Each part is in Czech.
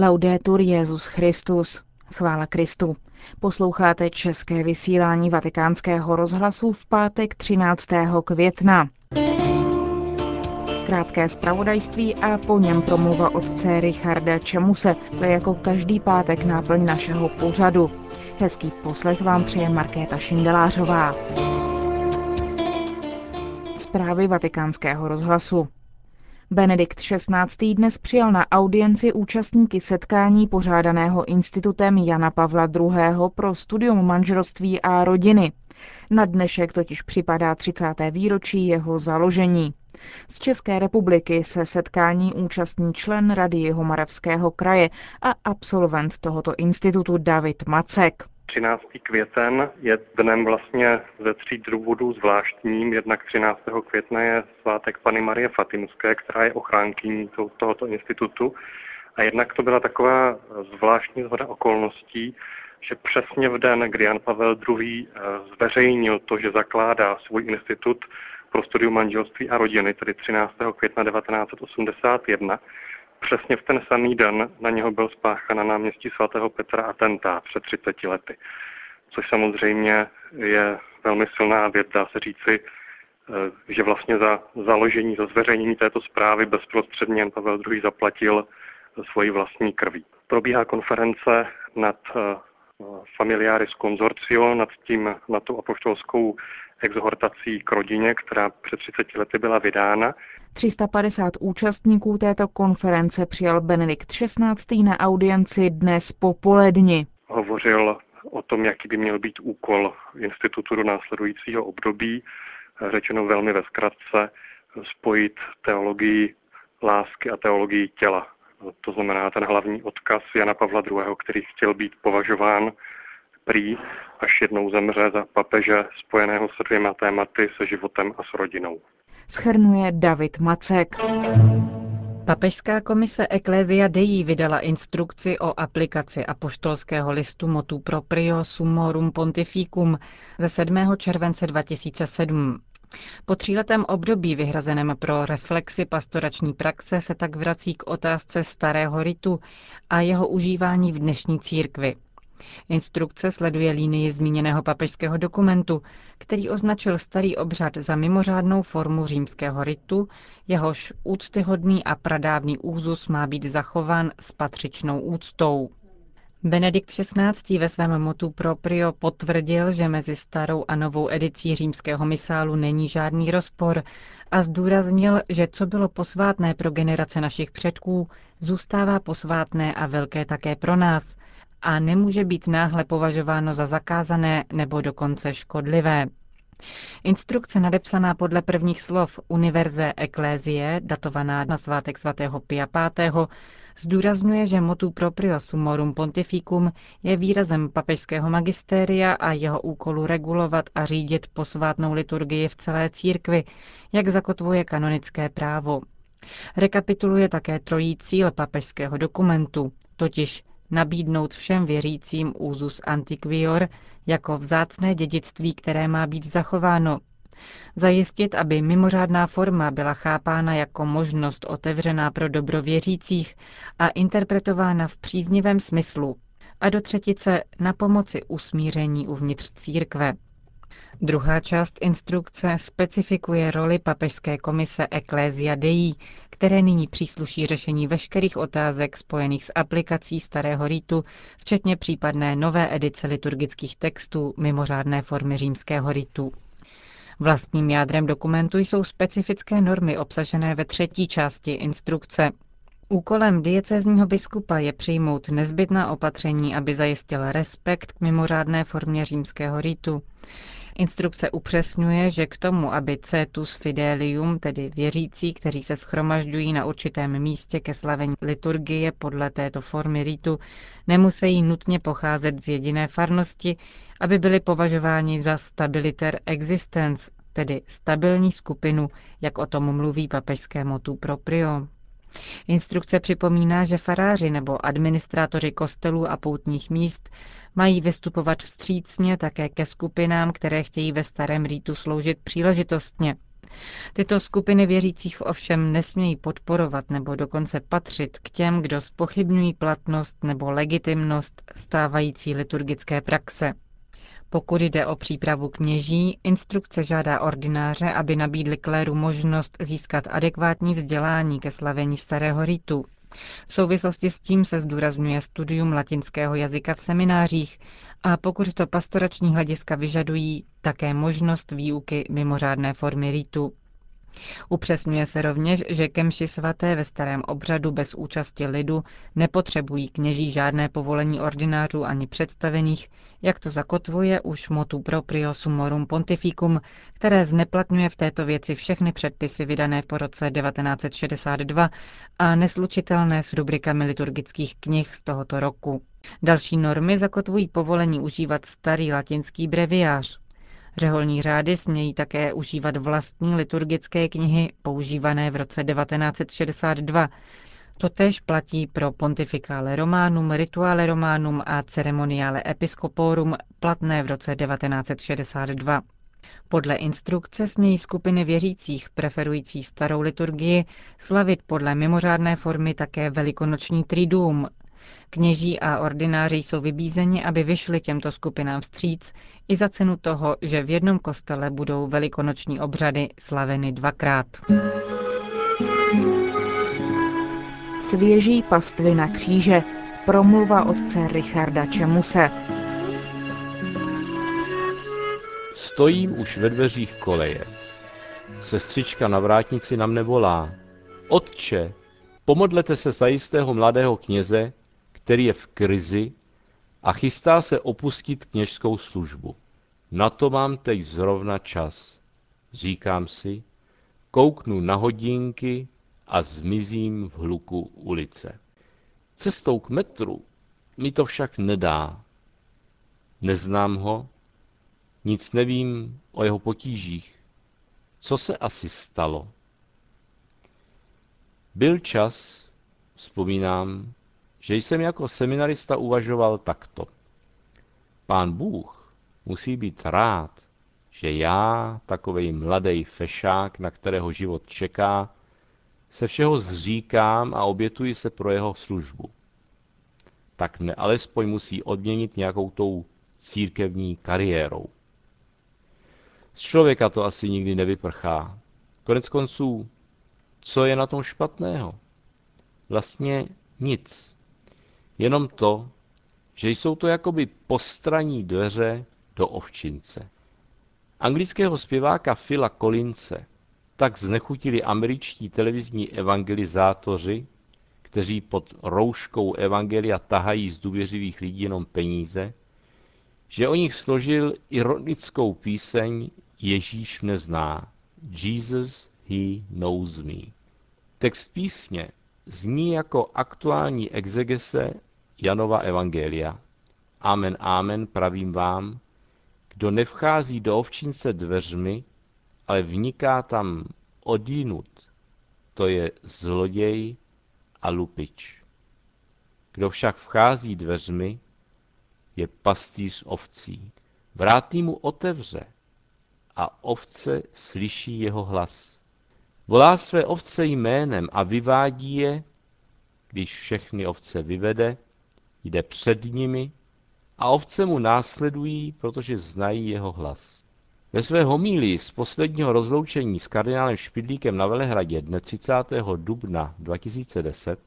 Laudetur Jezus Christus. Chvála Kristu. Posloucháte české vysílání Vatikánského rozhlasu v pátek 13. května. Krátké zpravodajství a po něm promluva otce Richarda Čemuse. To je jako každý pátek náplň našeho pořadu. Hezký poslech vám přeje Markéta Šindelářová. Zprávy vatikánského rozhlasu. Benedikt XVI. dnes přijal na audienci účastníky setkání pořádaného institutem Jana Pavla II. pro studium manželství a rodiny. Na dnešek totiž připadá 30. výročí jeho založení. Z České republiky se setkání účastní člen Rady Jihomoravského kraje a absolvent tohoto institutu David Macek. 13. květen je dnem vlastně ze tří důvodů zvláštním. Jednak 13. května je svátek Pany Marie Fatimské, která je ochránkyní tohoto institutu. A jednak to byla taková zvláštní zhoda okolností, že přesně v den, kdy Jan Pavel II. Eh, zveřejnil to, že zakládá svůj institut pro studium manželství a rodiny, tedy 13. května 1981, Přesně v ten samý den na něho byl spáchan na náměstí svatého Petra atentát před 30 lety. Což samozřejmě je velmi silná věc, dá se říci, eh, že vlastně za založení, za zveřejnění této zprávy bezprostředně Pavel II. zaplatil svoji vlastní krví. Probíhá konference nad eh, Familiaris Consortio, nad, tím, nad tou apoštolskou exhortací k rodině, která před 30 lety byla vydána. 350 účastníků této konference přijal Benedikt XVI. na audienci dnes popoledni. Hovořil o tom, jaký by měl být úkol institutu do následujícího období, řečeno velmi ve zkratce, spojit teologii lásky a teologii těla. To znamená ten hlavní odkaz Jana Pavla II., který chtěl být považován prý, až jednou zemře za papeže spojeného se dvěma tématy, se životem a s rodinou. Schrnuje David Macek. Papežská komise Ecclesia Dei vydala instrukci o aplikaci apoštolského listu motu proprio sumorum pontificum ze 7. července 2007. Po tříletém období vyhrazeném pro reflexy pastorační praxe se tak vrací k otázce starého ritu a jeho užívání v dnešní církvi. Instrukce sleduje línii zmíněného papežského dokumentu, který označil starý obřad za mimořádnou formu římského ritu, jehož úctyhodný a pradávný úzus má být zachován s patřičnou úctou. Benedikt XVI. ve svém motu proprio potvrdil, že mezi starou a novou edicí římského misálu není žádný rozpor a zdůraznil, že co bylo posvátné pro generace našich předků, zůstává posvátné a velké také pro nás a nemůže být náhle považováno za zakázané nebo dokonce škodlivé. Instrukce nadepsaná podle prvních slov Univerze Ecclesiae, datovaná na svátek svatého Pia V., zdůrazňuje, že motu proprio sumorum pontificum je výrazem papežského magistéria a jeho úkolu regulovat a řídit posvátnou liturgii v celé církvi, jak zakotvuje kanonické právo. Rekapituluje také trojí cíl papežského dokumentu, totiž nabídnout všem věřícím úzus antiquior jako vzácné dědictví, které má být zachováno. Zajistit, aby mimořádná forma byla chápána jako možnost otevřená pro dobro věřících a interpretována v příznivém smyslu. A do třetice na pomoci usmíření uvnitř církve. Druhá část instrukce specifikuje roli papežské komise Ecclesia Dei, které nyní přísluší řešení veškerých otázek spojených s aplikací starého rýtu, včetně případné nové edice liturgických textů mimořádné formy římského rýtu. Vlastním jádrem dokumentu jsou specifické normy obsažené ve třetí části instrukce. Úkolem diecézního biskupa je přijmout nezbytná opatření, aby zajistil respekt k mimořádné formě římského rýtu. Instrukce upřesňuje, že k tomu, aby cetus fidelium, tedy věřící, kteří se schromažďují na určitém místě ke slavení liturgie podle této formy ritu, nemusí nutně pocházet z jediné farnosti, aby byli považováni za stabiliter existence, tedy stabilní skupinu, jak o tom mluví papežské motu proprio. Instrukce připomíná, že faráři nebo administrátoři kostelů a poutních míst mají vystupovat vstřícně také ke skupinám, které chtějí ve starém rýtu sloužit příležitostně. Tyto skupiny věřících ovšem nesmějí podporovat nebo dokonce patřit k těm, kdo spochybňují platnost nebo legitimnost stávající liturgické praxe. Pokud jde o přípravu kněží, instrukce žádá ordináře, aby nabídli kléru možnost získat adekvátní vzdělání ke slavení starého ritu. V souvislosti s tím se zdůrazňuje studium latinského jazyka v seminářích a pokud to pastorační hlediska vyžadují, také možnost výuky mimořádné formy ritu. Upřesňuje se rovněž, že kemši svaté ve starém obřadu bez účasti lidu nepotřebují kněží žádné povolení ordinářů ani představených, jak to zakotvuje už motu proprio sumorum pontificum, které zneplatňuje v této věci všechny předpisy vydané po roce 1962 a neslučitelné s rubrikami liturgických knih z tohoto roku. Další normy zakotvují povolení užívat starý latinský breviář, Řeholní řády smějí také užívat vlastní liturgické knihy používané v roce 1962. Totež platí pro Pontificale Romanum, Rituale Romanum a Ceremoniale Episcoporum platné v roce 1962. Podle instrukce smějí skupiny věřících preferující starou liturgii slavit podle mimořádné formy také velikonoční triduum, Kněží a ordináři jsou vybízeni, aby vyšli těmto skupinám vstříc i za cenu toho, že v jednom kostele budou velikonoční obřady slaveny dvakrát. Svěží pastvy na kříže. Promluva otce Richarda Čemuse. Stojím už ve dveřích koleje. Sestřička na vrátnici na mne volá. Otče, pomodlete se za jistého mladého kněze, který je v krizi a chystá se opustit kněžskou službu. Na to mám teď zrovna čas. Říkám si, kouknu na hodinky a zmizím v hluku ulice. Cestou k metru mi to však nedá. Neznám ho, nic nevím o jeho potížích. Co se asi stalo? Byl čas, vzpomínám, že jsem jako seminarista uvažoval takto. Pán Bůh musí být rád, že já, takovej mladý fešák, na kterého život čeká, se všeho zříkám a obětuji se pro jeho službu. Tak mne alespoň musí odměnit nějakou tou církevní kariérou. Z člověka to asi nikdy nevyprchá. Konec konců, co je na tom špatného? Vlastně nic. Jenom to, že jsou to jakoby postraní dveře do ovčince. Anglického zpěváka Phila Collinse tak znechutili američtí televizní evangelizátoři, kteří pod rouškou evangelia tahají z důvěřivých lidí jenom peníze, že o nich složil ironickou píseň Ježíš mne zná. Jesus, he knows me. Text písně zní jako aktuální exegese Janova Evangelia. Amen, amen, pravím vám, kdo nevchází do ovčince dveřmi, ale vniká tam odinut, to je zloděj a lupič. Kdo však vchází dveřmi, je pastýř ovcí. Vrátný mu otevře a ovce slyší jeho hlas. Volá své ovce jménem a vyvádí je, když všechny ovce vyvede, jde před nimi a ovce mu následují, protože znají jeho hlas. Ve své homílii z posledního rozloučení s kardinálem Špidlíkem na Velehradě dne 30. dubna 2010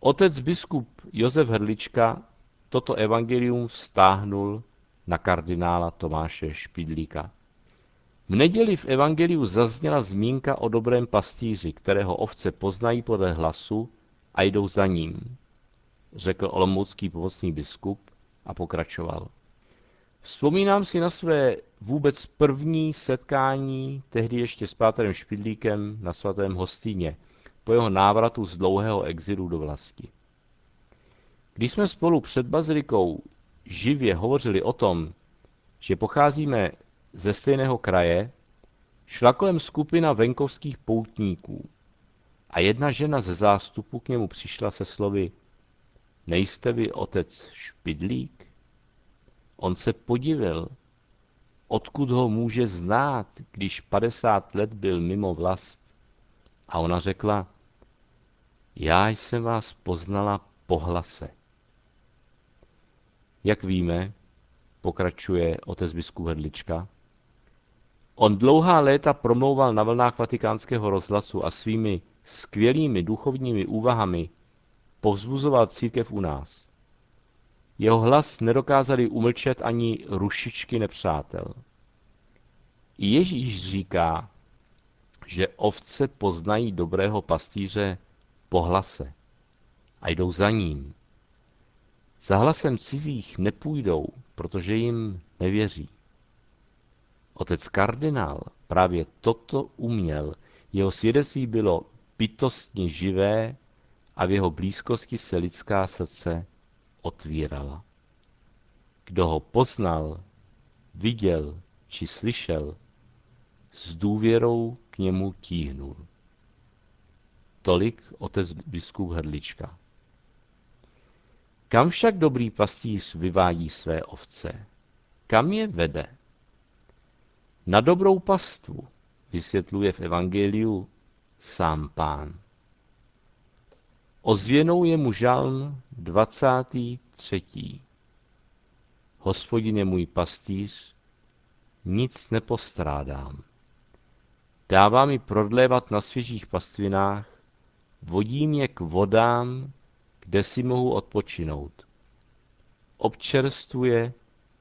otec biskup Josef Hrdlička toto evangelium vztáhnul na kardinála Tomáše Špidlíka. V neděli v evangeliu zazněla zmínka o dobrém pastýři, kterého ovce poznají podle hlasu a jdou za ním řekl olomoucký pomocný biskup a pokračoval. Vzpomínám si na své vůbec první setkání, tehdy ještě s Pátrem Špidlíkem na svatém Hostýně, po jeho návratu z dlouhého exilu do vlasti. Když jsme spolu před bazilikou živě hovořili o tom, že pocházíme ze stejného kraje, šla kolem skupina venkovských poutníků a jedna žena ze zástupu k němu přišla se slovy Nejste vy otec Špidlík? On se podivil. odkud ho může znát, když 50 let byl mimo vlast. A ona řekla, já jsem vás poznala po hlase. Jak víme, pokračuje otec biskup Hedlička, on dlouhá léta promlouval na vlnách vatikánského rozhlasu a svými skvělými duchovními úvahami povzbuzoval církev u nás. Jeho hlas nedokázali umlčet ani rušičky nepřátel. I Ježíš říká, že ovce poznají dobrého pastýře po hlase a jdou za ním. Za hlasem cizích nepůjdou, protože jim nevěří. Otec kardinál právě toto uměl. Jeho svědectví bylo bytostně živé a v jeho blízkosti se lidská srdce otvírala. Kdo ho poznal, viděl či slyšel, s důvěrou k němu tíhnul. Tolik otec biskup Hrdlička. Kam však dobrý pastýř vyvádí své ovce? Kam je vede? Na dobrou pastvu, vysvětluje v Evangeliu sám pán. Ozvěnou je mu žalm 23. Hospodin je můj pastýř, nic nepostrádám. Dává mi prodlévat na svěžích pastvinách, vodí mě k vodám, kde si mohu odpočinout. Občerstvuje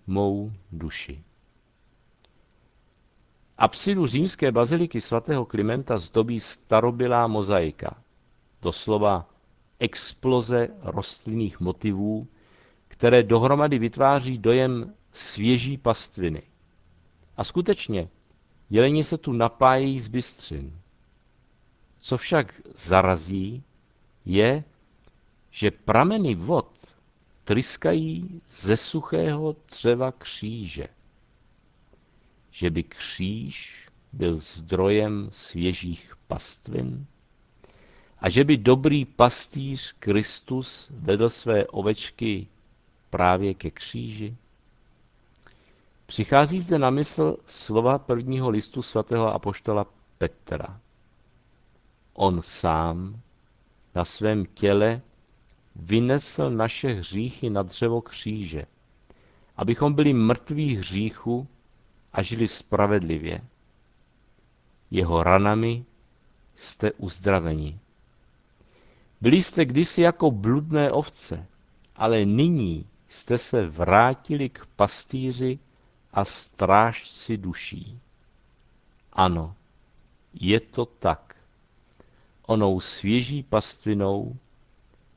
mou duši. Apsidu římské baziliky svatého Klimenta zdobí starobylá mozaika, doslova exploze rostlinných motivů, které dohromady vytváří dojem svěží pastviny. A skutečně, jeleni se tu napájí z bystřin. Co však zarazí, je, že prameny vod tryskají ze suchého dřeva kříže. Že by kříž byl zdrojem svěžích pastvin a že by dobrý pastýř Kristus vedl své ovečky právě ke kříži? Přichází zde na mysl slova prvního listu svatého apoštola Petra. On sám na svém těle vynesl naše hříchy na dřevo kříže, abychom byli mrtví hříchu a žili spravedlivě. Jeho ranami jste uzdraveni. Byli jste kdysi jako bludné ovce, ale nyní jste se vrátili k pastýři a strážci duší. Ano, je to tak. Onou svěží pastvinou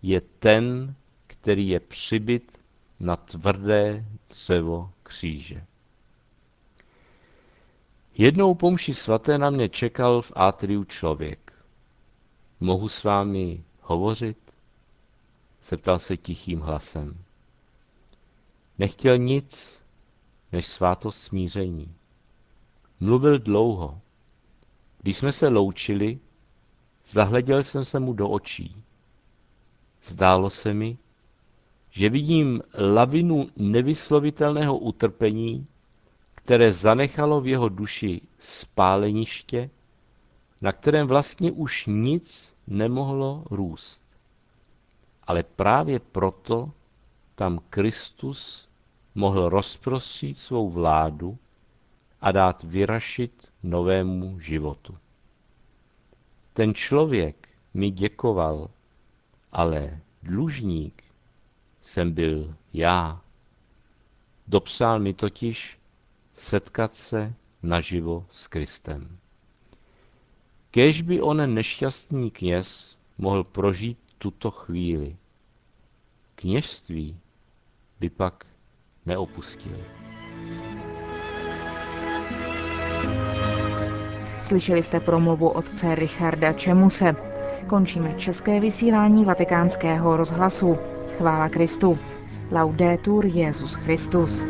je ten, který je přibyt na tvrdé dřevo kříže. Jednou pomši svaté na mě čekal v átriu člověk. Mohu s vámi hovořit? Zeptal se tichým hlasem. Nechtěl nic, než svátost smíření. Mluvil dlouho. Když jsme se loučili, zahleděl jsem se mu do očí. Zdálo se mi, že vidím lavinu nevyslovitelného utrpení, které zanechalo v jeho duši spáleniště, na kterém vlastně už nic nemohlo růst. Ale právě proto tam Kristus mohl rozprostřít svou vládu a dát vyrašit novému životu. Ten člověk mi děkoval, ale dlužník jsem byl já. Dopsal mi totiž setkat se naživo s Kristem. Kéž by onen nešťastný kněz mohl prožít tuto chvíli. Kněžství by pak neopustil. Slyšeli jste promluvu otce Richarda Čemuse. Končíme české vysílání vatikánského rozhlasu. Chvála Kristu. Laudetur Jezus Christus.